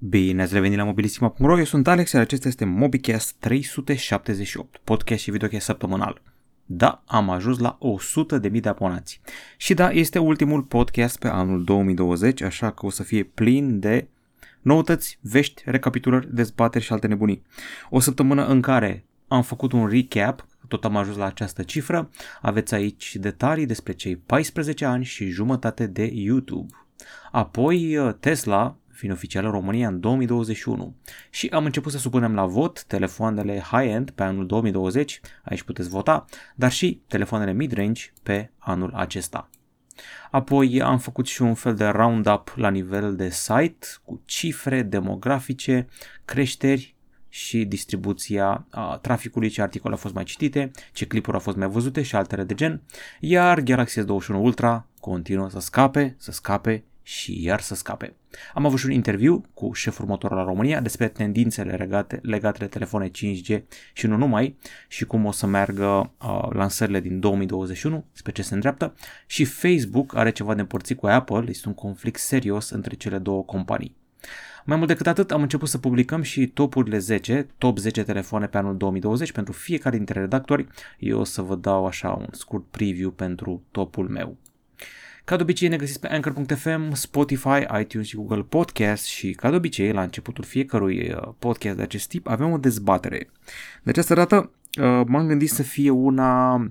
Bine ați revenit la mobilisima.ro, eu sunt Alex, iar acesta este MobiCast 378, podcast și videocast săptămânal. Da, am ajuns la 100.000 de abonați. Și da, este ultimul podcast pe anul 2020, așa că o să fie plin de noutăți, vești, recapitulări, dezbateri și alte nebunii. O săptămână în care am făcut un recap, tot am ajuns la această cifră, aveți aici detalii despre cei 14 ani și jumătate de YouTube. Apoi Tesla fiind oficială în România în 2021 și am început să supunem la vot telefoanele high-end pe anul 2020, aici puteți vota, dar și telefoanele mid-range pe anul acesta. Apoi am făcut și un fel de roundup la nivel de site cu cifre demografice, creșteri și distribuția a traficului, ce articole au fost mai citite, ce clipuri au fost mai văzute și altele de gen, iar Galaxy S21 Ultra continuă să scape, să scape și iar să scape. Am avut și un interviu cu șeful Motorola România despre tendințele legate, legate de telefoane 5G și nu numai și cum o să meargă uh, lansările din 2021, spre ce se îndreaptă și Facebook are ceva de împărțit cu Apple, este un conflict serios între cele două companii. Mai mult decât atât, am început să publicăm și topurile 10, top 10 telefoane pe anul 2020 pentru fiecare dintre redactori. Eu o să vă dau așa un scurt preview pentru topul meu. Ca de obicei ne găsiți pe Anchor.fm, Spotify, iTunes și Google Podcast și ca de obicei la începutul fiecărui uh, podcast de acest tip avem o dezbatere. De această dată uh, m-am gândit să fie una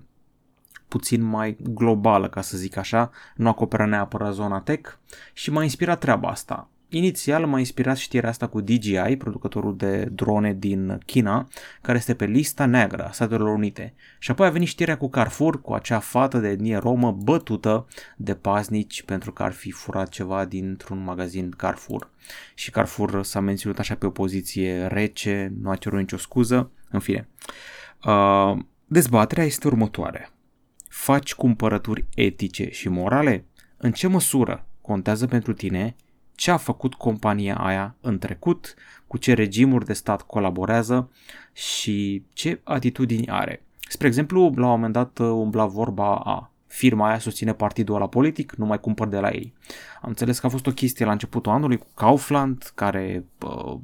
puțin mai globală, ca să zic așa, nu acoperă neapărat zona tech și m-a inspirat treaba asta. Inițial m-a inspirat știrea asta cu DJI, producătorul de drone din China, care este pe lista neagră a Statelor Unite. Și apoi a venit știrea cu Carrefour, cu acea fată de etnie romă bătută de paznici pentru că ar fi furat ceva dintr-un magazin Carrefour. Și Carrefour s-a menținut așa pe o poziție rece, nu a cerut nicio scuză, în fine. Uh, dezbaterea este următoare. Faci cumpărături etice și morale? În ce măsură contează pentru tine ce a făcut compania aia în trecut, cu ce regimuri de stat colaborează și ce atitudini are. Spre exemplu, la un moment dat uh, umbla vorba a firma aia susține partidul ăla politic, nu mai cumpăr de la ei. Am înțeles că a fost o chestie la începutul anului cu Kaufland, care,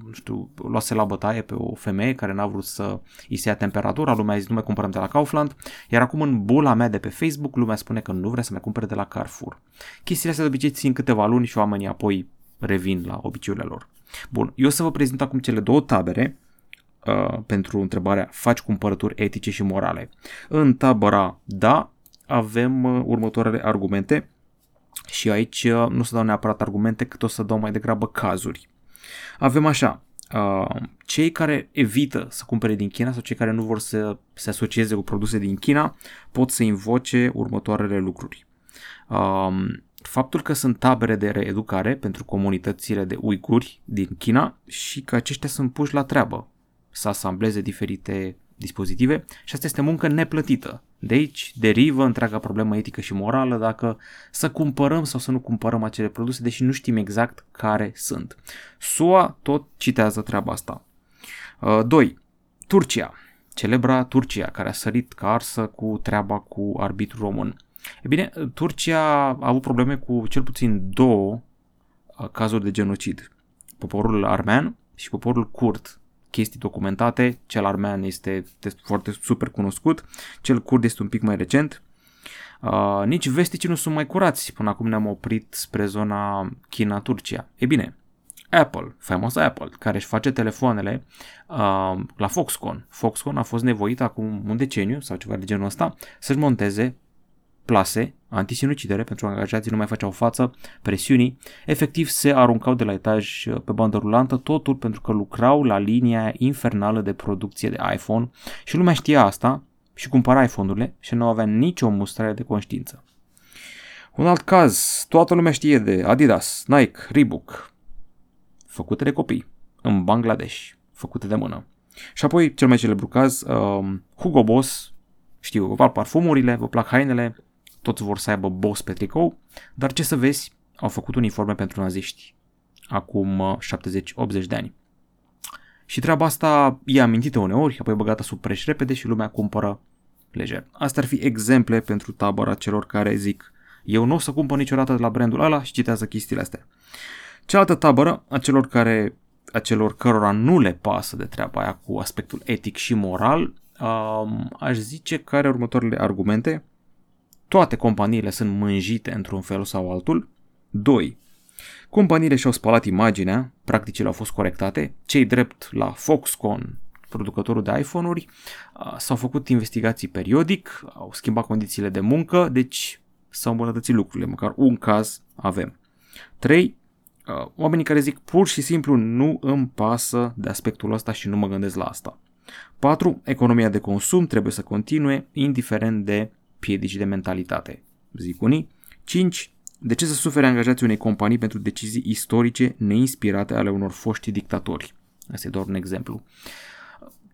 nu știu, luase la bătaie pe o femeie care n-a vrut să îi se ia temperatura, lumea a zis nu mai cumpărăm de la Kaufland, iar acum în bula mea de pe Facebook lumea spune că nu vrea să mai cumpere de la Carrefour. Chestiile astea de obicei țin câteva luni și oamenii apoi revin la obiceiurile lor. Bun, eu o să vă prezint acum cele două tabere uh, pentru întrebarea faci cumpărături etice și morale. În tabăra da avem uh, următoarele argumente și aici uh, nu o să dau neapărat argumente, cât o să dau mai degrabă cazuri. Avem așa, uh, cei care evită să cumpere din China sau cei care nu vor să se asocieze cu produse din China pot să invoce următoarele lucruri. Uh, faptul că sunt tabere de reeducare pentru comunitățile de uiguri din China și că aceștia sunt puși la treabă să asambleze diferite dispozitive și asta este muncă neplătită. De aici derivă întreaga problemă etică și morală dacă să cumpărăm sau să nu cumpărăm acele produse, deși nu știm exact care sunt. SUA tot citează treaba asta. 2. Uh, Turcia. Celebra Turcia, care a sărit ca arsă cu treaba cu arbitrul român. E bine, Turcia a avut probleme cu cel puțin două uh, cazuri de genocid. Poporul armean și poporul curd. Chestii documentate, cel armean este foarte super cunoscut, cel curd este un pic mai recent. Uh, nici vesticii nu sunt mai curați, până acum ne-am oprit spre zona China-Turcia. E bine, Apple, faimoasa Apple, care își face telefoanele uh, la Foxconn. Foxconn a fost nevoit acum un deceniu sau ceva de genul ăsta să-și monteze plase antisinucidere pentru că angajații nu mai făceau față presiunii, efectiv se aruncau de la etaj uh, pe bandă rulantă, totul pentru că lucrau la linia infernală de producție de iPhone și lumea știa asta și cumpăra iPhone-urile și nu avea nicio mustrare de conștiință. Un alt caz, toată lumea știe de Adidas, Nike, Reebok, făcute de copii, în Bangladesh, făcute de mână. Și apoi, cel mai celebru caz, um, Hugo Boss, știu, vă plac parfumurile, vă plac hainele, toți vor să aibă boss pe tricou, dar ce să vezi, au făcut uniforme pentru naziști acum 70-80 uh, de ani. Și treaba asta e amintită uneori, apoi băgată sub preș repede și lumea cumpără lejer. Astea ar fi exemple pentru tabăra celor care zic eu nu o să cumpăr niciodată de la brandul ăla și citează chestiile astea. Cealaltă tabără a celor care acelor cărora nu le pasă de treaba aia cu aspectul etic și moral, um, aș zice că are următoarele argumente. Toate companiile sunt mânjite într-un fel sau altul. 2. Companiile și-au spălat imaginea, practicile au fost corectate, cei drept la Foxconn, producătorul de iPhone-uri, s-au făcut investigații periodic, au schimbat condițiile de muncă, deci s-au îmbunătățit lucrurile, măcar un caz avem. 3. Oamenii care zic pur și simplu nu îmi pasă de aspectul ăsta și nu mă gândesc la asta. 4. Economia de consum trebuie să continue, indiferent de piedici de mentalitate, zic unii. 5. De ce să sufere angajații unei companii pentru decizii istorice neinspirate ale unor foști dictatori? Asta e doar un exemplu.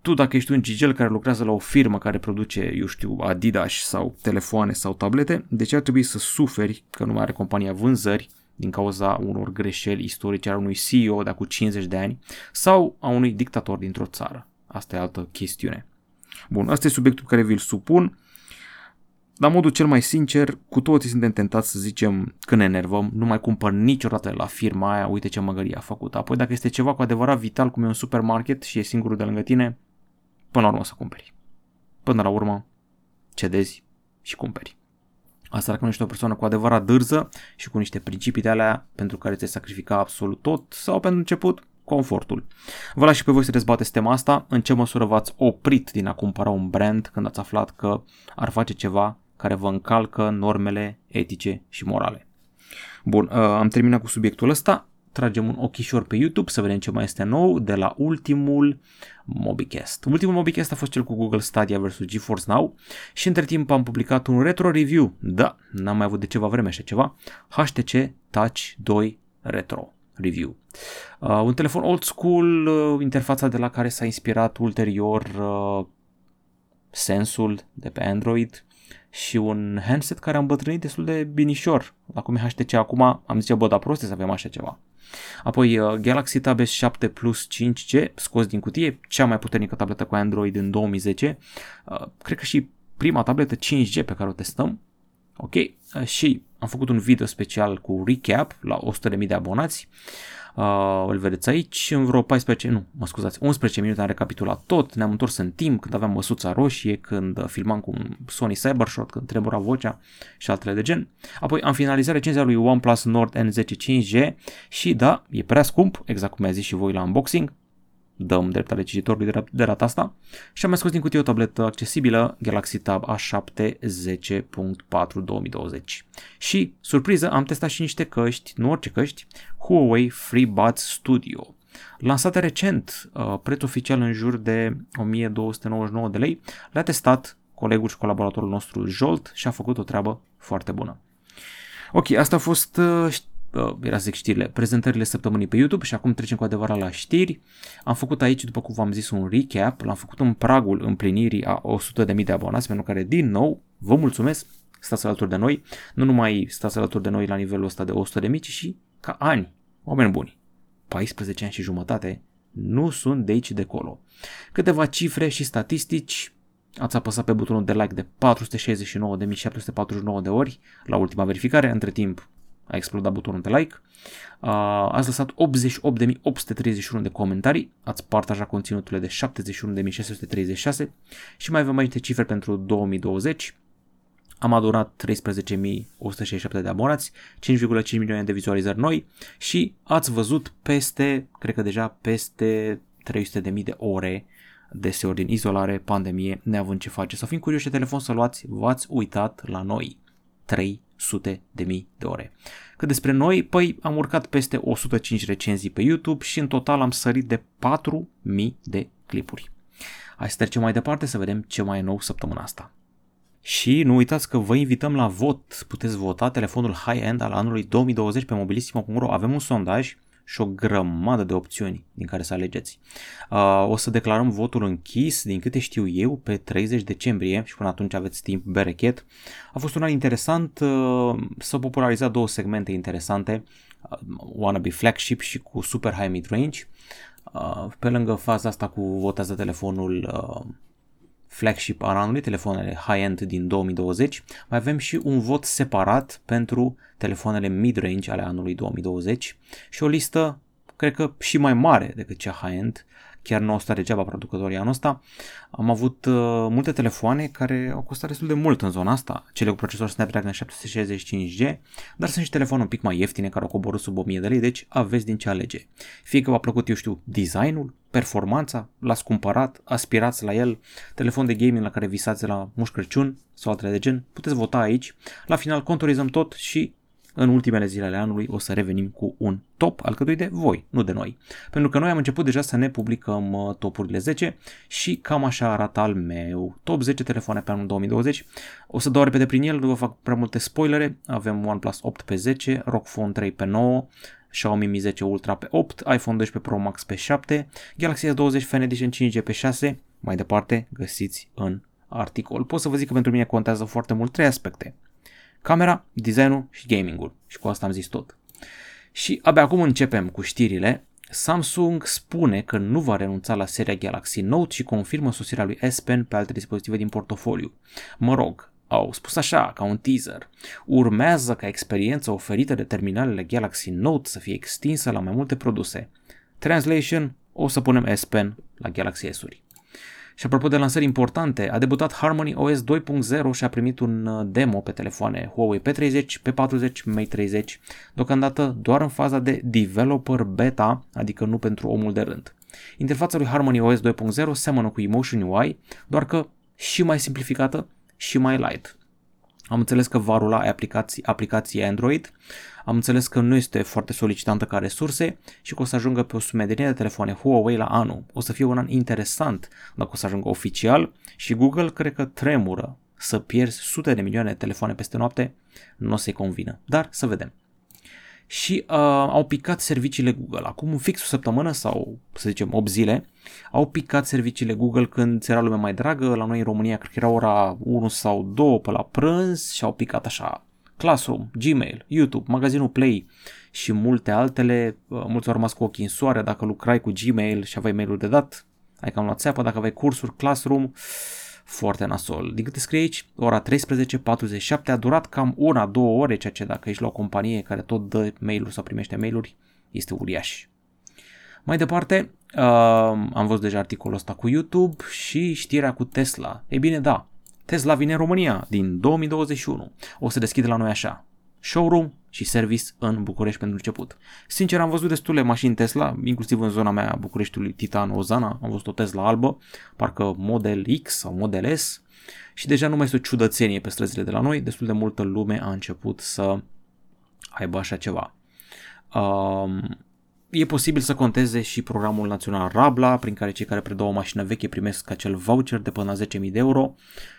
Tu dacă ești un gigel care lucrează la o firmă care produce, eu știu, Adidas sau telefoane sau tablete, de ce ar trebui să suferi că nu mai are compania vânzări din cauza unor greșeli istorice al unui CEO de acum 50 de ani sau a unui dictator dintr-o țară? Asta e altă chestiune. Bun, asta e subiectul pe care vi-l supun. La modul cel mai sincer, cu toții suntem tentați să zicem când ne enervăm, nu mai cumpăr niciodată la firma aia, uite ce măgărie a făcut. Apoi dacă este ceva cu adevărat vital, cum e un supermarket și e singurul de lângă tine, până la urmă să cumperi. Până la urmă, cedezi și cumperi. Asta dacă nu ești o persoană cu adevărat dârză și cu niște principii de alea pentru care ți-ai sacrifica absolut tot sau pentru început confortul. Vă las și pe voi să dezbateți tema asta, în ce măsură v-ați oprit din a cumpăra un brand când ați aflat că ar face ceva care vă încalcă normele etice și morale. Bun, uh, am terminat cu subiectul ăsta, tragem un ochișor pe YouTube să vedem ce mai este nou de la ultimul MobiCast. Ultimul MobiCast a fost cel cu Google Stadia vs GeForce Now și între timp am publicat un retro review, da, n-am mai avut de ceva vreme așa ceva, HTC Touch 2 Retro Review. Uh, un telefon old school, uh, interfața de la care s-a inspirat ulterior uh, sensul de pe Android, și un handset care a îmbătrânit destul de binișor. La cum e HTC acum, am zice, bă, da proste să avem așa ceva. Apoi uh, Galaxy Tab S7 Plus 5G, scos din cutie, cea mai puternică tabletă cu Android în 2010. Uh, cred că și prima tabletă 5G pe care o testăm. Ok, uh, și am făcut un video special cu recap la 100.000 de abonați. Uh, îl vedeți aici, în vreo 14, nu, mă scuzați, 11 minute am recapitulat tot, ne-am întors în timp, când aveam măsuța roșie, când filmam cu un Sony Cybershot, când tremura vocea și altele de gen. Apoi am finalizat recenzia lui OnePlus Nord N10 5G și da, e prea scump, exact cum mi-a zis și voi la unboxing, dăm drept ale cititorului de, de data asta și am mai scos din cutie o tabletă accesibilă Galaxy Tab A7 10.4 2020. Și, surpriză, am testat și niște căști, nu orice căști, Huawei FreeBuds Studio. Lansate recent, uh, preț oficial în jur de 1299 de lei, le-a testat colegul și colaboratorul nostru Jolt și a făcut o treabă foarte bună. Ok, asta a fost uh, uh, era să zic știrile, prezentările săptămânii pe YouTube și acum trecem cu adevărat la știri. Am făcut aici, după cum v-am zis, un recap, l-am făcut în pragul împlinirii a 100.000 de abonați, pentru care, din nou, vă mulțumesc, stați alături de noi, nu numai stați alături de noi la nivelul ăsta de 100.000, ci și ca ani, oameni buni. 14 ani și jumătate nu sunt de aici de acolo. Câteva cifre și statistici Ați apăsat pe butonul de like de 469.749 de ori la ultima verificare, între timp a explodat butonul de like. Uh, ați lăsat 88.831 de comentarii, ați partajat conținuturile de 71.636 și mai avem mai multe cifre pentru 2020. Am adunat 13.167 de abonați, 5,5 milioane de vizualizări noi și ați văzut peste, cred că deja peste 300.000 de ore deseori din izolare, pandemie, neavând ce face. Să fim curioși de telefon să luați, v-ați uitat la noi. 3 sute de mii de ore. Cât despre noi, păi am urcat peste 105 recenzii pe YouTube și în total am sărit de 4000 de clipuri. Hai să trecem mai departe să vedem ce mai e nou săptămâna asta. Și nu uitați că vă invităm la vot. Puteți vota telefonul high-end al anului 2020 pe mobilissimo.ro. Avem un sondaj și o grămadă de opțiuni din care să alegeți. Uh, o să declarăm votul închis, din câte știu eu, pe 30 decembrie și până atunci aveți timp berechet. A fost un an interesant, uh, s-au popularizat două segmente interesante, uh, Wannabe Flagship și cu Super High Mid Range. Pe lângă faza asta cu votează telefonul flagship al anului, telefoanele high-end din 2020, mai avem și un vot separat pentru telefoanele mid-range ale anului 2020 și o listă cred că și mai mare decât cea high-end, chiar nu au stat degeaba producătorii anul ăsta. Am avut uh, multe telefoane care au costat destul de mult în zona asta, cele cu procesor Snapdragon 765G, dar sunt și telefoane un pic mai ieftine care au coborât sub 1000 de lei, deci aveți din ce alege. Fie că v-a plăcut, eu știu, designul, performanța, l-ați cumpărat, aspirați la el, telefon de gaming la care visați la Moș Crăciun sau altele de gen, puteți vota aici. La final contorizăm tot și în ultimele zile ale anului o să revenim cu un top alcătuit de voi, nu de noi. Pentru că noi am început deja să ne publicăm uh, topurile 10 și cam așa arată al meu. Top 10 telefoane pe anul 2020. O să dau repede prin el, nu vă fac prea multe spoilere. Avem OnePlus 8 pe 10, ROG Phone 3 pe 9, Xiaomi Mi 10 Ultra pe 8, iPhone 12 Pro Max pe 7, Galaxy S20 Fan Edition 5G pe 6. Mai departe găsiți în articol. Pot să vă zic că pentru mine contează foarte mult trei aspecte camera, designul și gamingul. Și cu asta am zis tot. Și abia acum începem cu știrile. Samsung spune că nu va renunța la seria Galaxy Note și confirmă sosirea lui S Pen pe alte dispozitive din portofoliu. Mă rog, au spus așa, ca un teaser. Urmează ca experiența oferită de terminalele Galaxy Note să fie extinsă la mai multe produse. Translation, o să punem S Pen la Galaxy S-uri. Și apropo de lansări importante, a debutat Harmony OS 2.0 și a primit un uh, demo pe telefoane Huawei P30, P40, Mate 30, deocamdată doar în faza de developer beta, adică nu pentru omul de rând. Interfața lui Harmony OS 2.0 seamănă cu Emotion UI, doar că și mai simplificată și mai light. Am înțeles că va rula aplicații, aplicații Android, am înțeles că nu este foarte solicitantă ca resurse și că o să ajungă pe o sumedenie de telefoane Huawei la anul. O să fie un an interesant dacă o să ajungă oficial și Google cred că tremură să pierzi sute de milioane de telefoane peste noapte, nu o să-i convină. Dar să vedem. Și uh, au picat serviciile Google. Acum fix o săptămână sau să zicem 8 zile au picat serviciile Google când ți era lumea mai dragă. La noi în România cred că era ora 1 sau 2 pe la prânz și au picat așa Classroom, Gmail, YouTube, magazinul Play și multe altele. Uh, mulți au rămas cu ochii în soare dacă lucrai cu Gmail și aveai mail de dat. Ai cam luat țeapă dacă aveai cursuri, Classroom, foarte nasol. Din câte scrie aici, ora 13.47 a durat cam una, două ore, ceea ce dacă ești la o companie care tot dă mail-uri sau primește mail-uri, este uriaș. Mai departe, uh, am văzut deja articolul ăsta cu YouTube și știrea cu Tesla. Ei bine, da, Tesla vine în România din 2021. O să deschide la noi așa. Showroom și service în București pentru început. Sincer, am văzut destule mașini Tesla, inclusiv în zona mea Bucureștiului Titan Ozana, am văzut o Tesla albă, parcă Model X sau Model S și deja nu mai este o ciudățenie pe străzile de la noi, destul de multă lume a început să aibă așa ceva. Um, E posibil să conteze și programul național Rabla, prin care cei care predau o mașină veche primesc acel voucher de până la 10.000 de euro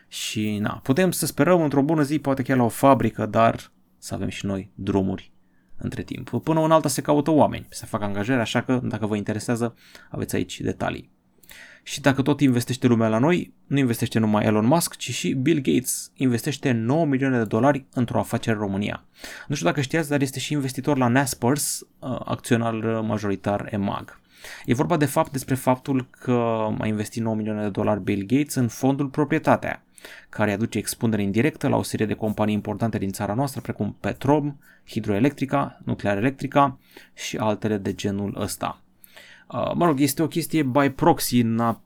și na, putem să sperăm într-o bună zi, poate chiar la o fabrică, dar să avem și noi drumuri între timp. Până în alta se caută oameni să facă angajări, așa că dacă vă interesează, aveți aici detalii. Și dacă tot investește lumea la noi, nu investește numai Elon Musk, ci și Bill Gates investește 9 milioane de dolari într-o afacere în România. Nu știu dacă știați, dar este și investitor la Naspers, uh, acționar majoritar EMAG. E vorba de fapt despre faptul că a investit 9 milioane de dolari Bill Gates în fondul proprietatea, care aduce expunere indirectă la o serie de companii importante din țara noastră, precum Petrom, Hidroelectrica, Nuclear Electrica și altele de genul ăsta. Uh, mă rog, este o chestie by proxy, n-a,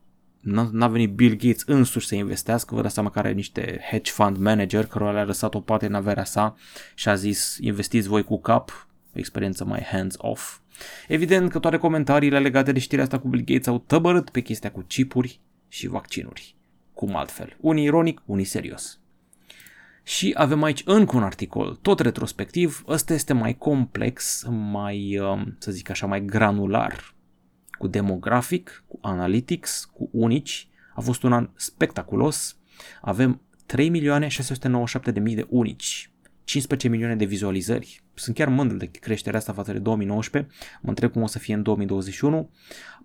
n-a venit Bill Gates însuși să investească, vă dați seama că are niște hedge fund manager care le-a lăsat o parte în averea sa și a zis investiți voi cu cap, o experiență mai hands-off. Evident că toate comentariile legate de știrea asta cu Bill Gates au tăbărât pe chestia cu chipuri și vaccinuri. Cum altfel? Unii ironic, unii serios. Și avem aici încă un articol, tot retrospectiv, ăsta este mai complex, mai, um, să zic așa, mai granular, cu demografic, cu analytics, cu unici. A fost un an spectaculos. Avem 3.697.000 de unici, 15 milioane de vizualizări. Sunt chiar mândru de creșterea asta față de 2019. Mă întreb cum o să fie în 2021.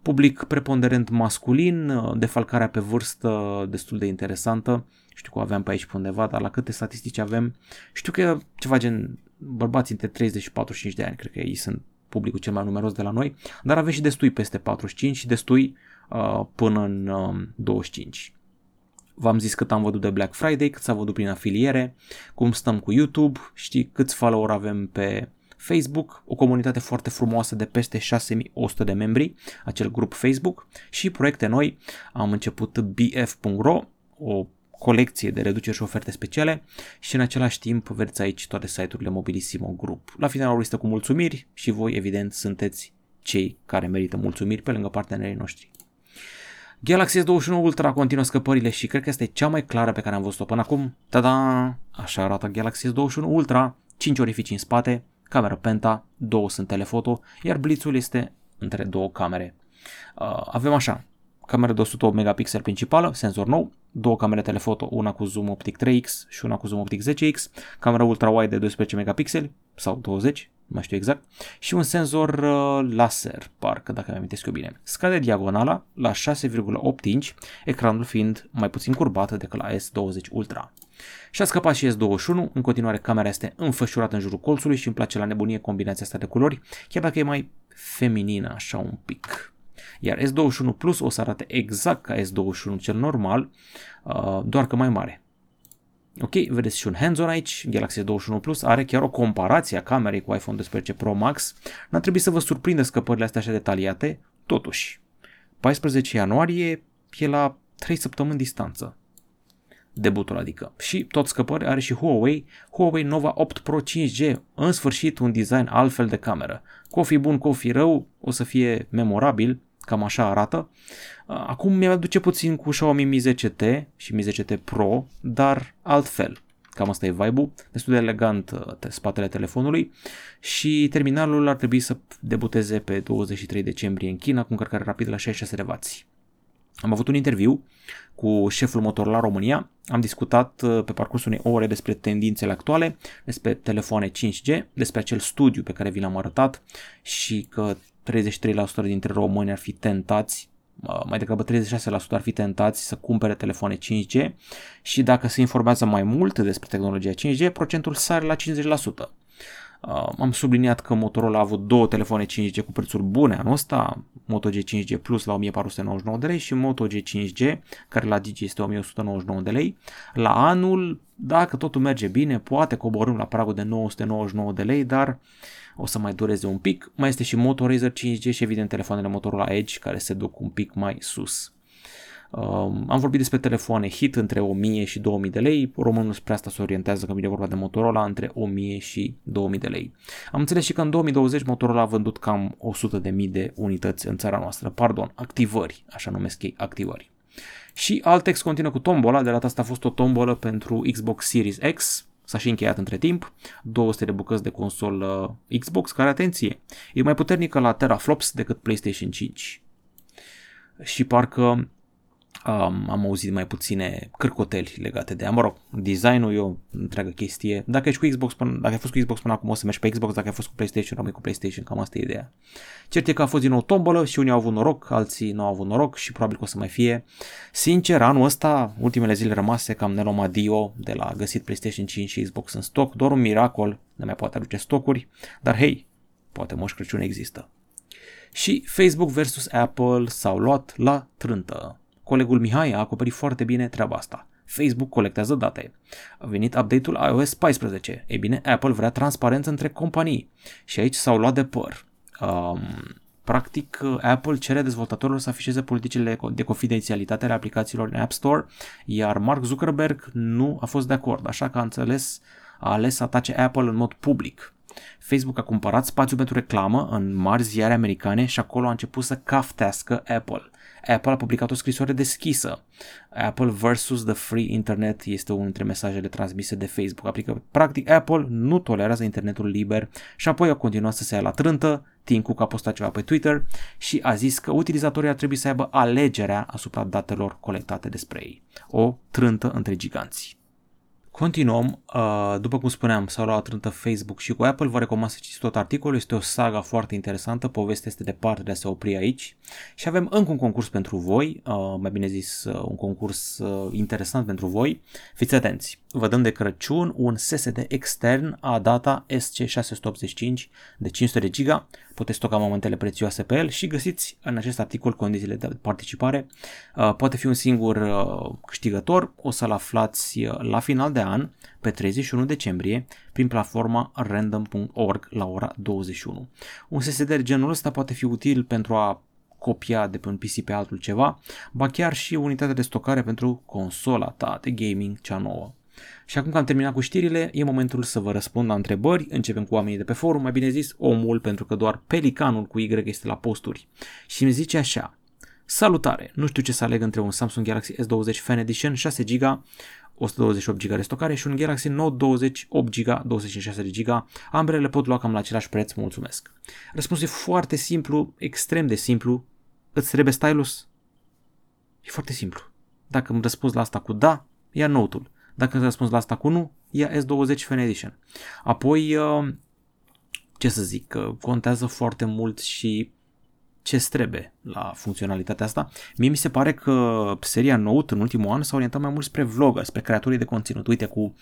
Public preponderent masculin, defalcarea pe vârstă destul de interesantă. Știu că o aveam pe aici pe undeva, dar la câte statistici avem? Știu că ceva gen bărbați între 30 și 45 de ani, cred că ei sunt publicul cel mai numeros de la noi, dar avem și destui peste 45 și destui uh, până în uh, 25. V-am zis cât am văzut de Black Friday, cât s-a văzut prin afiliere, cum stăm cu YouTube, știi câți follower avem pe Facebook, o comunitate foarte frumoasă de peste 6100 de membri, acel grup Facebook și proiecte noi. Am început bf.ro, o colecție de reduceri și oferte speciale și în același timp vedeți aici toate site-urile Mobilissimo Group. La finalul listă cu mulțumiri și voi evident sunteți cei care merită mulțumiri pe lângă partenerii noștri. Galaxy S21 Ultra continuă scăpările și cred că este cea mai clară pe care am văzut-o până acum. Tada! Așa arată Galaxy S21 Ultra, 5 orificii în spate, cameră penta, două sunt telefoto, iar blitzul este între două camere. Uh, avem așa, cameră de 108 megapixel principală, senzor nou, două camere telefoto, una cu zoom optic 3x și una cu zoom optic 10x, camera ultra-wide de 12 megapixeli sau 20, nu mai știu exact, și un senzor uh, laser, parcă dacă mi amintesc eu bine. Scade diagonala la 6,8 inch, ecranul fiind mai puțin curbat decât la S20 Ultra. Și a scăpat și S21, în continuare camera este înfășurată în jurul colțului și îmi place la nebunie combinația asta de culori, chiar dacă e mai feminină așa un pic. Iar S21 Plus o să arate exact ca S21 cel normal, uh, doar că mai mare. Ok, vedeți și un hands-on aici, Galaxy 21 Plus are chiar o comparație a camerei cu iPhone 12 Pro Max. N-a trebuit să vă surprindă scăpările astea așa detaliate, totuși. 14 ianuarie e la 3 săptămâni distanță. Debutul adică. Și tot scăpări are și Huawei, Huawei Nova 8 Pro 5G, în sfârșit un design altfel de cameră. Cu fi bun, cu fi rău, o să fie memorabil, cam așa arată. Acum mi-aduce puțin cu Xiaomi Mi 10T și Mi 10T Pro, dar altfel. Cam asta e vibe-ul, destul de elegant uh, spatele telefonului și terminalul ar trebui să debuteze pe 23 decembrie în China cu încărcare rapidă la 66 de W. Am avut un interviu cu șeful Motorola România, am discutat uh, pe parcursul unei ore despre tendințele actuale, despre telefoane 5G, despre acel studiu pe care vi l-am arătat și că 33% dintre români ar fi tentați mai degrabă 36% ar fi tentați să cumpere telefoane 5G și dacă se informează mai mult despre tehnologia 5G, procentul sare la 50%. Uh, am subliniat că Motorola a avut două telefoane 5G cu prețuri bune anul ăsta, Moto G5G Plus la 1499 de lei și Moto G5G, care la Digi este 1199 de lei. La anul, dacă totul merge bine, poate coborâm la pragul de 999 de lei, dar uh, o să mai dureze un pic. Mai este și Moto Razer 5G și evident telefoanele Motorola Edge care se duc un pic mai sus. Um, am vorbit despre telefoane hit între 1000 și 2000 de lei, românul spre asta se orientează când vine vorba de Motorola între 1000 și 2000 de lei. Am înțeles și că în 2020 Motorola a vândut cam 100.000 de unități în țara noastră, pardon, activări, așa numesc ei, activări. Și Altex continuă cu tombola, de data asta a fost o tombolă pentru Xbox Series X, S-a și încheiat între timp, 200 de bucăți de consol uh, Xbox, care, atenție, e mai puternică la teraflops decât PlayStation 5. Și parcă um, am auzit mai puține cârcoteli legate de, mă rog, designul e o întreagă chestie. Dacă ești cu Xbox până, dacă ai fost cu Xbox până acum o să mergi pe Xbox, dacă ai fost cu PlayStation, rămâi cu PlayStation, cam asta e ideea. Cert e că a fost din nou tombolă și unii au avut noroc, alții nu au avut noroc și probabil că o să mai fie. Sincer, anul ăsta, ultimele zile rămase, cam ne luăm adio de la găsit PlayStation 5 și Xbox în stoc, doar un miracol ne mai poate aduce stocuri, dar hei, poate Moș Crăciun există. Și Facebook versus Apple s-au luat la trântă. Colegul Mihai a acoperit foarte bine treaba asta. Facebook colectează date. A venit update-ul iOS 14. Ei bine, Apple vrea transparență între companii. Și aici s-au luat de păr. Um, practic, Apple cere dezvoltatorilor să afișeze politicile de confidențialitate ale aplicațiilor în App Store, iar Mark Zuckerberg nu a fost de acord, așa că a înțeles, a ales să atace Apple în mod public. Facebook a cumpărat spațiu pentru reclamă în mari ziare americane și acolo a început să caftească Apple. Apple a publicat o scrisoare deschisă. Apple versus the free internet este unul dintre mesajele transmise de Facebook. Aplică, practic, Apple nu tolerează internetul liber și apoi a continuat să se ia la trântă. Tim Cook a postat ceva pe Twitter și a zis că utilizatorii ar trebui să aibă alegerea asupra datelor colectate despre ei. O trântă între giganți. Continuăm, uh, după cum spuneam, s-au luat trântă Facebook și cu Apple, vă recomand să citiți tot articolul, este o saga foarte interesantă, povestea este departe de a se opri aici. Și avem încă un concurs pentru voi, uh, mai bine zis uh, un concurs interesant pentru voi, fiți atenți, vă dăm de Crăciun un SSD extern a data SC685 de 500 de giga, puteți stoca momentele prețioase pe el și găsiți în acest articol condițiile de participare, poate fi un singur câștigător, o să-l aflați la final de de an, pe 31 decembrie, prin platforma random.org la ora 21. Un SSD de genul ăsta poate fi util pentru a copia de pe un PC pe altul ceva, ba chiar și unitatea de stocare pentru consola ta de gaming cea nouă. Și acum că am terminat cu știrile, e momentul să vă răspund la întrebări. Începem cu oamenii de pe forum, mai bine zis omul, pentru că doar pelicanul cu Y este la posturi. Și mi zice așa, Salutare! Nu știu ce să aleg între un Samsung Galaxy S20 Fan Edition 6 GB 128 GB de stocare și un Galaxy Note 20 8 GB 256 GB. Ambele le pot lua cam la același preț, mulțumesc. Răspunsul e foarte simplu, extrem de simplu. Îți trebuie stylus? E foarte simplu. Dacă îmi răspunzi la asta cu da, ia Note-ul. Dacă îți răspunzi la asta cu nu, ia S20 Fan Edition. Apoi, uh, ce să zic, contează foarte mult și ce trebuie la funcționalitatea asta. Mie mi se pare că seria Note în ultimul an s-a orientat mai mult spre vlogger, spre creatorii de conținut. Uite, cu,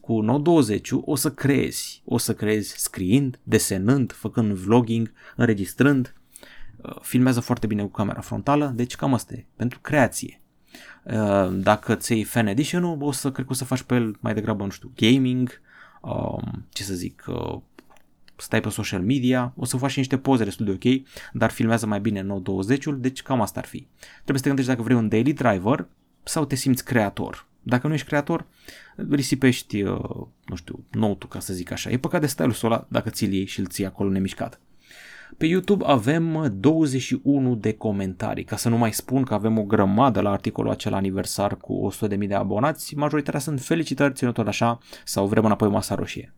cu Note 20 o să creezi, o să creezi scriind, desenând, făcând vlogging, înregistrând, uh, filmează foarte bine cu camera frontală, deci cam asta e, pentru creație. Uh, dacă ți iei Fan Edition-ul, o să cred că o să faci pe el mai degrabă, nu știu, gaming, um, ce să zic, uh, stai pe social media, o să faci niște poze destul de ok, dar filmează mai bine Note 20-ul, deci cam asta ar fi. Trebuie să te gândești dacă vrei un daily driver sau te simți creator. Dacă nu ești creator, risipești, uh, nu știu, note ca să zic așa. E păcat de stylul ăla dacă ți-l iei și îl ții acolo nemișcat. Pe YouTube avem 21 de comentarii, ca să nu mai spun că avem o grămadă la articolul acela aniversar cu 100.000 de abonați, majoritatea sunt felicitări, ținut tot așa, sau vrem înapoi masa roșie.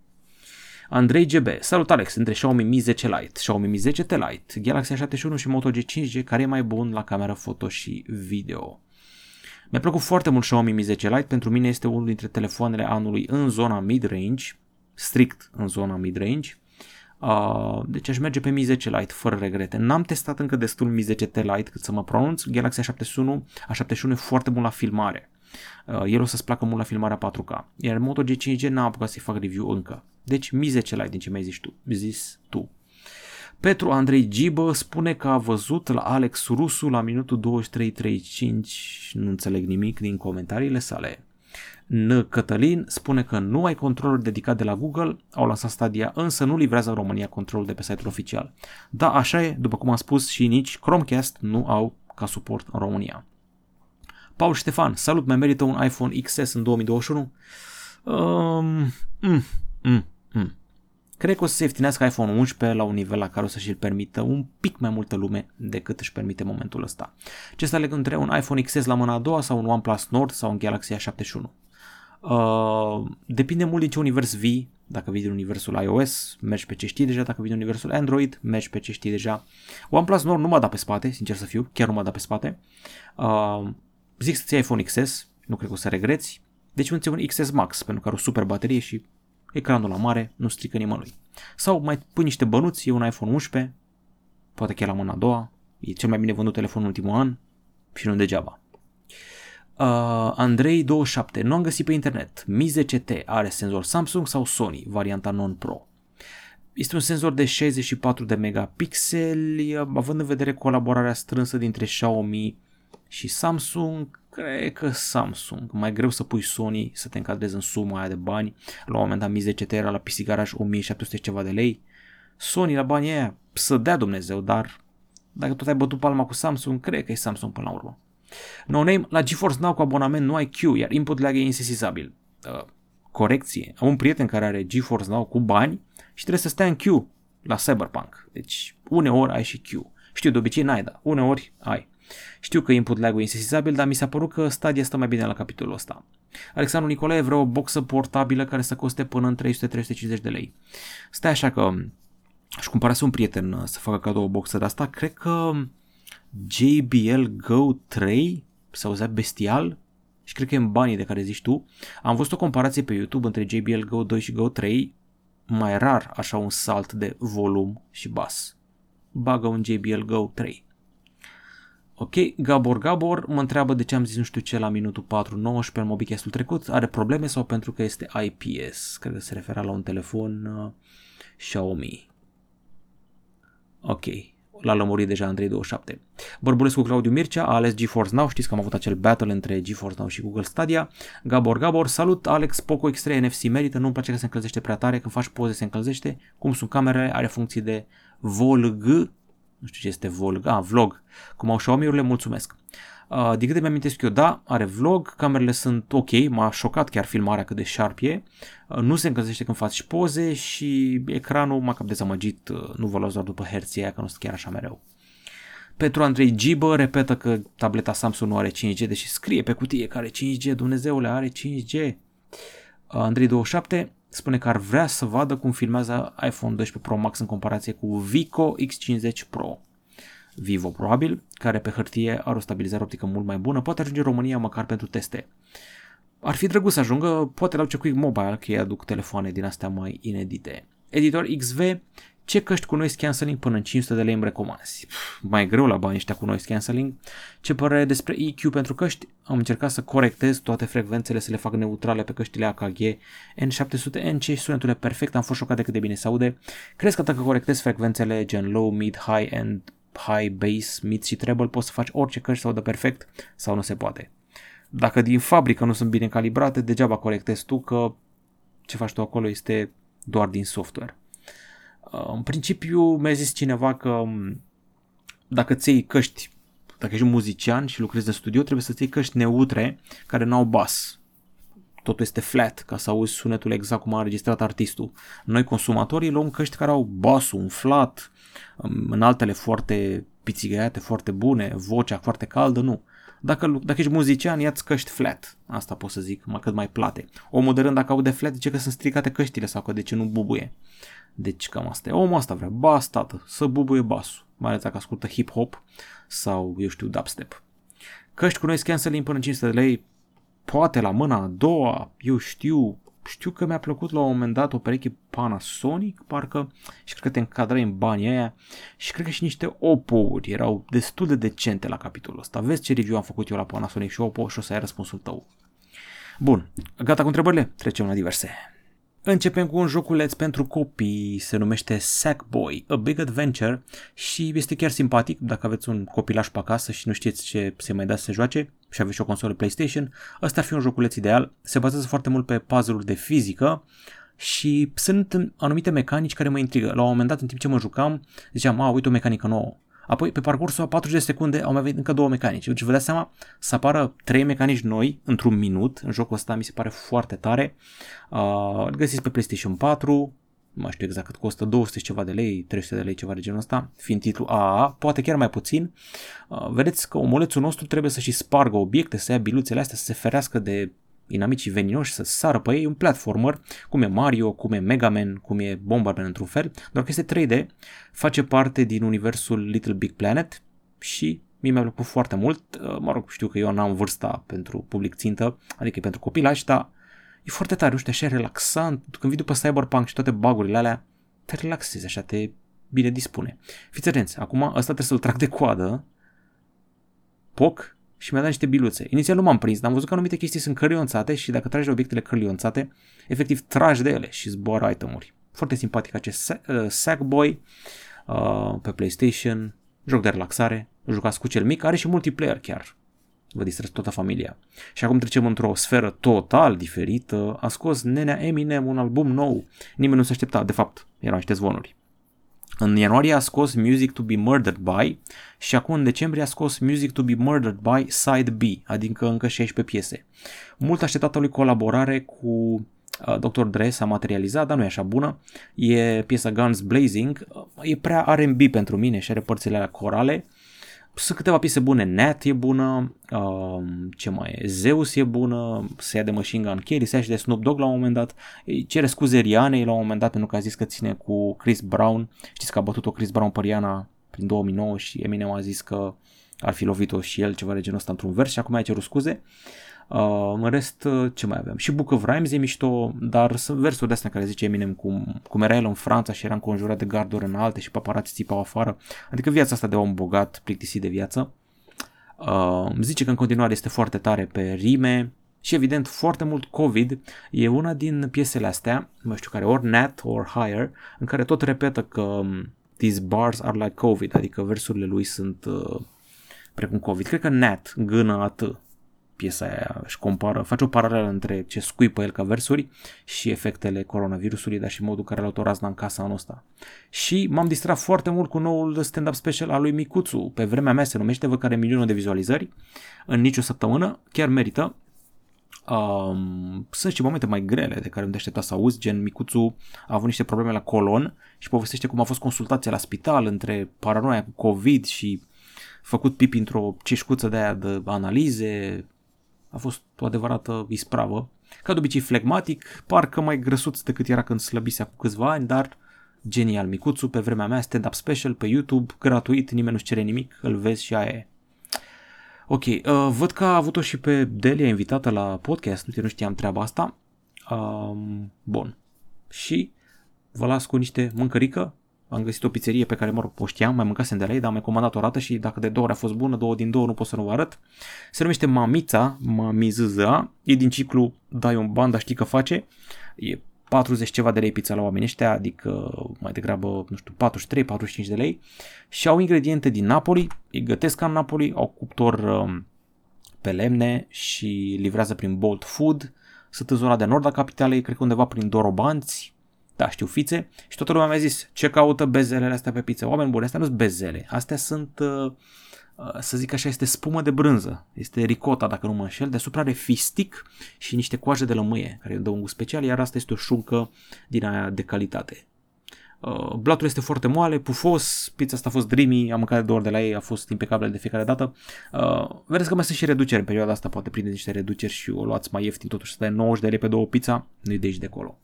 Andrei GB, salut Alex, între Xiaomi Mi 10 Lite, Xiaomi Mi 10T Lite, Galaxy A71 și Moto G5G, care e mai bun la cameră foto și video? Mi-a plăcut foarte mult Xiaomi Mi 10 Lite, pentru mine este unul dintre telefoanele anului în zona mid-range, strict în zona mid-range, Uh, deci aș merge pe Mi 10 Lite fără regrete. N-am testat încă destul Mi 10T Lite cât să mă pronunț. Galaxy A71, A71 e foarte bun la filmare. Uh, el o să-ți placă mult la filmarea 4K. Iar Moto G5G n-am apucat să-i fac review încă. Deci mi 10 like din ce mi-ai zis tu. Zis tu. Petru Andrei Gibă spune că a văzut la Alex Rusu la minutul 23.35, nu înțeleg nimic din comentariile sale. N. Cătălin spune că nu ai controlul dedicat de la Google, au lansat Stadia, însă nu livrează în România controlul de pe site-ul oficial. Da, așa e, după cum am spus și nici Chromecast nu au ca suport în România. Paul Ștefan, salut, mai merită un iPhone XS în 2021? Um, mm, mm, mm. Cred că o să se ieftinească iPhone 11 la un nivel la care o să-și permită un pic mai multă lume decât își permite momentul ăsta. Ce să aleg între un iPhone XS la mâna a doua sau un OnePlus Nord sau un Galaxy A71? Uh, depinde mult din ce univers vii. Dacă vii din universul iOS, mergi pe ce știi deja. Dacă vii din universul Android, mergi pe ce știi deja. OnePlus Nord nu m-a dat pe spate, sincer să fiu, chiar nu m-a dat pe spate. Uh, zic să-ți iei iPhone XS, nu cred că o să regreți. Deci un un XS Max, pentru că are o super baterie și ecranul la mare nu strică nimănui. Sau mai pui niște bănuți, e un iPhone 11, poate chiar la mâna a doua, e cel mai bine vândut telefon în ultimul an și nu degeaba. Uh, Andrei 27, nu am găsit pe internet. Mi 10T are senzor Samsung sau Sony, varianta non-pro. Este un senzor de 64 de megapixeli, având în vedere colaborarea strânsă dintre Xiaomi și Samsung, cred că Samsung. Mai greu să pui Sony să te încadrezi în suma aia de bani. La un moment dat Mi 10 era la PC Garage 1700 ceva de lei. Sony la banii aia să dea Dumnezeu, dar dacă tot ai bătut palma cu Samsung, cred că e Samsung până la urmă. No name, la GeForce Now cu abonament nu ai Q, iar input lag e insesizabil. Uh, corecție. Am un prieten care are GeForce Now cu bani și trebuie să stea în Q la Cyberpunk. Deci uneori ai și Q. Știu, de obicei n-ai, dar uneori ai. Știu că input lag-ul e insesizabil, dar mi s-a părut că Stadia stă mai bine la capitolul ăsta. Alexandru Nicolae vrea o boxă portabilă care să coste până în 300-350 de lei. Stai așa că aș cumpărase un prieten uh, să facă cadou o boxă de asta, cred că JBL Go 3 se auzea bestial și cred că e în banii de care zici tu. Am văzut o comparație pe YouTube între JBL Go 2 și Go 3, mai rar așa un salt de volum și bas. Bagă un JBL Go 3. Ok, Gabor Gabor mă întreabă de ce am zis nu știu ce la minutul 4.19 în mobicastul trecut. Are probleme sau pentru că este IPS? Cred că se referea la un telefon uh, Xiaomi. Ok, l-a lămurit deja Andrei 27. Bărbulescu Claudiu Mircea a ales GeForce Now, știți că am avut acel battle între GeForce Now și Google Stadia. Gabor Gabor, salut Alex, Poco X3 NFC merită, nu-mi place că se încălzește prea tare, când faci poze se încălzește. Cum sunt camerele, are funcții de VOLG, nu știu ce este VOLG, ah, vlog, cum au Xiaomi-urile, mulțumesc. Uh, din câte mi-amintesc eu, da, are vlog, camerele sunt ok, m-a șocat chiar filmarea cât de sharp e, uh, nu se încălzește când faci poze și ecranul m-a cam dezamăgit, uh, nu vă luați doar după herții aia, că nu sunt chiar așa mereu. Petru Andrei Gibă repetă că tableta Samsung nu are 5G, deși scrie pe cutie că are 5G, Dumnezeule, are 5G. Andrei 27 spune că ar vrea să vadă cum filmează iPhone 12 Pro Max în comparație cu Vico X50 Pro. Vivo probabil, care pe hârtie are o stabilizare optică mult mai bună, poate ajunge în România măcar pentru teste. Ar fi drăguț să ajungă, poate la ce Quick Mobile, că ei aduc telefoane din astea mai inedite. Editor XV, ce căști cu noise cancelling până în 500 de lei îmi recomanzi? mai greu la bani ăștia cu noise cancelling. Ce părere despre EQ pentru căști? Am încercat să corectez toate frecvențele, să le fac neutrale pe căștile AKG N700 NC și sunetul e perfect, am fost șocat de cât de bine se aude. Crezi că dacă corectez frecvențele gen low, mid, high and high, bass, mid și treble, poți să faci orice căști să audă perfect sau nu se poate. Dacă din fabrică nu sunt bine calibrate, degeaba corectezi tu că ce faci tu acolo este doar din software. Uh, în principiu mi-a zis cineva că um, dacă ți iei căști, dacă ești un muzician și lucrezi în studio, trebuie să-ți iei căști neutre care nu au bas. Totul este flat, ca să auzi sunetul exact cum a înregistrat artistul. Noi, consumatorii, luăm căști care au basul umflat, în altele foarte pițigăiate, foarte bune, vocea foarte caldă, nu. Dacă, dacă ești muzician, ia-ți căști flat. Asta pot să zic, mai cât mai plate. Omul de rând, dacă aude flat, zice că sunt stricate căștile sau că de ce nu bubuie. Deci cam asta e. Omul asta vrea. Bas, tată, să bubuie basul. Mai ales dacă ascultă hip-hop sau, eu știu, dubstep. Căști cu noi canceling până în 500 de lei, poate la mâna a doua, eu știu, știu că mi-a plăcut la un moment dat o pereche Panasonic, parcă, și cred că te încadrai în banii aia și cred că și niște Oppo-uri erau destul de decente la capitolul ăsta. Vezi ce review am făcut eu la Panasonic și Oppo și o să ai răspunsul tău. Bun, gata cu întrebările? Trecem la diverse. Începem cu un joculeț pentru copii, se numește Sackboy, A Big Adventure și este chiar simpatic dacă aveți un copilaș pe acasă și nu știți ce se mai da să se joace și aveți și o consolă PlayStation, ăsta ar fi un joculeț ideal, se bazează foarte mult pe puzzle-uri de fizică și sunt anumite mecanici care mă intrigă. La un moment dat, în timp ce mă jucam, ziceam, a, uite o mecanică nouă, Apoi, pe parcursul a 40 de secunde, au mai venit încă două mecanici. Deci vă dați seama, să apară trei mecanici noi într-un minut. În jocul ăsta mi se pare foarte tare. Uh, îl găsiți pe PlayStation 4, nu mai știu exact cât costă, 200 ceva de lei, 300 de lei, ceva de genul ăsta, fiind titlu AA, poate chiar mai puțin. Uh, vedeți că omulețul nostru trebuie să și spargă obiecte, să ia biluțele astea, să se ferească de inamicii veninoși să sară pe ei, un platformer, cum e Mario, cum e Mega Man, cum e Bomberman într-un fel, doar că este 3D, face parte din universul Little Big Planet și mie mi-a plăcut foarte mult, uh, mă rog, știu că eu n-am vârsta pentru public țintă, adică pentru copilași, dar e foarte tare, nu știu, așa relaxant, când vii după Cyberpunk și toate bagurile alea, te relaxezi, așa, te bine dispune. Fiți atenți, acum ăsta trebuie să-l trag de coadă, poc, și mi-a dat niște biluțe. Inițial nu m-am prins, dar am văzut că anumite chestii sunt cărlionțate și dacă tragi de obiectele cărlionțate, efectiv tragi de ele și zboară itemuri. Foarte simpatic acest uh, Sackboy uh, pe PlayStation, joc de relaxare, jucați cu cel mic, are și multiplayer chiar. Vă distrez toată familia. Și acum trecem într-o sferă total diferită. A scos nenea Eminem un album nou. Nimeni nu se aștepta, de fapt, erau niște zvonuri. În ianuarie a scos Music to be Murdered by și acum în decembrie a scos Music to be Murdered by Side B, adică încă 16 piese. Mult așteptată lui colaborare cu uh, Dr. Dre s-a materializat, dar nu e așa bună. E piesa Guns Blazing, uh, e prea R&B pentru mine și are părțile alea corale. Sunt câteva piese bune, Nat e bună, uh, ce mai e, Zeus e bună, se ia de Machine Gun Kelly, se ia și de Snoop Dogg la un moment dat, îi cere scuze Rianei la un moment dat pentru că a zis că ține cu Chris Brown, știți că a bătut-o Chris Brown pe Riana prin 2009 și Eminem a zis că ar fi lovit-o și el ceva de genul ăsta într-un vers și acum a cerut scuze. Uh, în rest, uh, ce mai avem? Și Book of Rhymes e mișto, dar sunt versuri de astea care zice Eminem cum, cum era el în Franța și era înconjurat de garduri înalte și paparați țipau afară. Adică viața asta de om bogat, plictisit de viață. Uh, zice că în continuare este foarte tare pe rime și evident foarte mult COVID e una din piesele astea, nu știu care, ori Nat or Higher, în care tot repetă că um, These bars are like COVID, adică versurile lui sunt uh, precum COVID. Cred că Nat, gână atât piesa aia își compară, face o paralelă între ce scuipă el ca versuri și efectele coronavirusului, dar și modul care l-a luat o razna în casa anul ăsta. Și m-am distrat foarte mult cu noul stand-up special al lui Micuțu. Pe vremea mea se numește, văd că are milioane de vizualizări în nicio săptămână, chiar merită. Um, sunt și momente mai grele de care nu te aștepta să auzi, gen Micuțu a avut niște probleme la colon și povestește cum a fost consultația la spital între paranoia cu COVID și făcut pipi într-o ceșcuță de aia de analize, a fost o adevărată ispravă. Ca de obicei flegmatic, parcă mai grăsuț decât era când slăbisea cu câțiva ani, dar genial micuțu pe vremea mea, stand-up special pe YouTube, gratuit, nimeni nu-și cere nimic, îl vezi și aia e. Ok, uh, văd că a avut-o și pe Delia invitată la podcast, nu, nu știam treaba asta. Um, bun. Și vă las cu niște mâncărică am găsit o pizzerie pe care, mă rog, o știam, mai mâncasem de la ei, dar am mai comandat o rată și dacă de două ori a fost bună, două din două nu pot să nu vă arăt. Se numește Mamița, Mamizza, e din ciclu Dai un ban, dar știi că face. E 40 ceva de lei pizza la oamenii ăștia, adică mai degrabă, nu știu, 43-45 de lei și au ingrediente din Napoli, îi gătesc ca în Napoli, au cuptor um, pe lemne și livrează prin Bolt Food, sunt în zona de nord a capitalei, cred că undeva prin Dorobanți, da, știu fițe și toată lumea mi-a zis ce caută bezelele astea pe pizza. Oameni buni, astea nu sunt bezele, astea sunt, uh, uh, să zic așa, este spumă de brânză, este ricota dacă nu mă înșel, deasupra are fistic și niște coaje de lămâie care dă un gust special, iar asta este o șuncă din aia de calitate. Uh, blatul este foarte moale, pufos, pizza asta a fost dreamy, am mâncat de două ori de la ei, a fost impecabil de fiecare dată. Uh, vedeți că mai sunt și reduceri în perioada asta, poate prinde niște reduceri și o luați mai ieftin, totuși stai 90 de lei pe două pizza, nu-i de aici de acolo.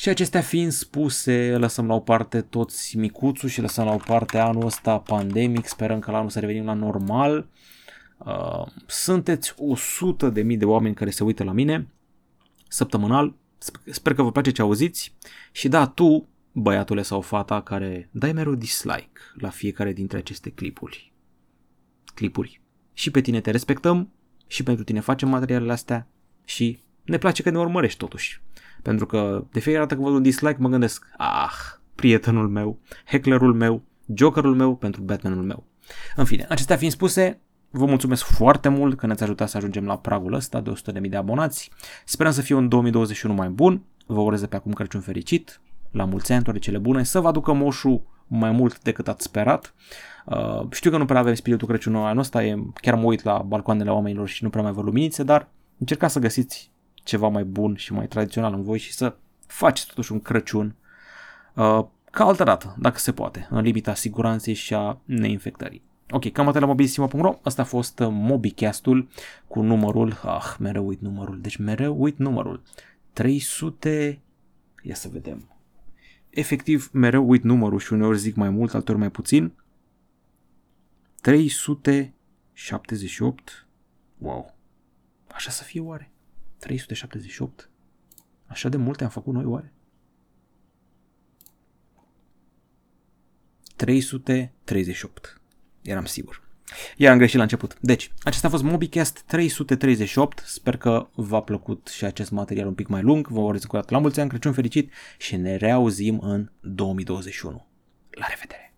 Și acestea fiind spuse, lăsăm la o parte toți micuțul și lăsăm la o parte anul ăsta pandemic, sperăm că la anul să revenim la normal. Uh, sunteți 100 de mii de oameni care se uită la mine săptămânal, sper că vă place ce auziți și da, tu, băiatule sau fata care dai mereu dislike la fiecare dintre aceste clipuri. Clipuri. Și pe tine te respectăm și pentru tine facem materialele astea și ne place că ne urmărești totuși. Pentru că de fiecare dată când văd un dislike mă gândesc, ah, prietenul meu, hecklerul meu, jokerul meu pentru Batmanul meu. În fine, acestea fiind spuse, vă mulțumesc foarte mult că ne-ați ajutat să ajungem la pragul ăsta de 100.000 de abonați. Sperăm să fie un 2021 mai bun. Vă urez de pe acum Crăciun fericit, la mulți ani, toate cele bune, să vă aducă moșul mai mult decât ați sperat. Uh, știu că nu prea avem spiritul Crăciunului anul ăsta, e, chiar mă uit la balcoanele oamenilor și nu prea mai văd luminițe, dar încercați să găsiți ceva mai bun și mai tradițional în voi și să faceți totuși un Crăciun uh, ca altă dată, dacă se poate, în limita siguranței și a neinfectării. Ok, cam atât la mobilisimo.ro, asta a fost uh, MobiCast-ul cu numărul, ah, mereu uit numărul, deci mereu uit numărul, 300, ia să vedem, efectiv mereu uit numărul și uneori zic mai mult, alteori mai puțin, 378, wow, așa să fie oare? 378? Așa de multe am făcut noi oare? 338. Eram sigur. Iar am greșit la început. Deci, acesta a fost MobiCast 338. Sper că v-a plăcut și acest material un pic mai lung. Vă urez cu la mulți ani, Crăciun fericit și ne reauzim în 2021. La revedere!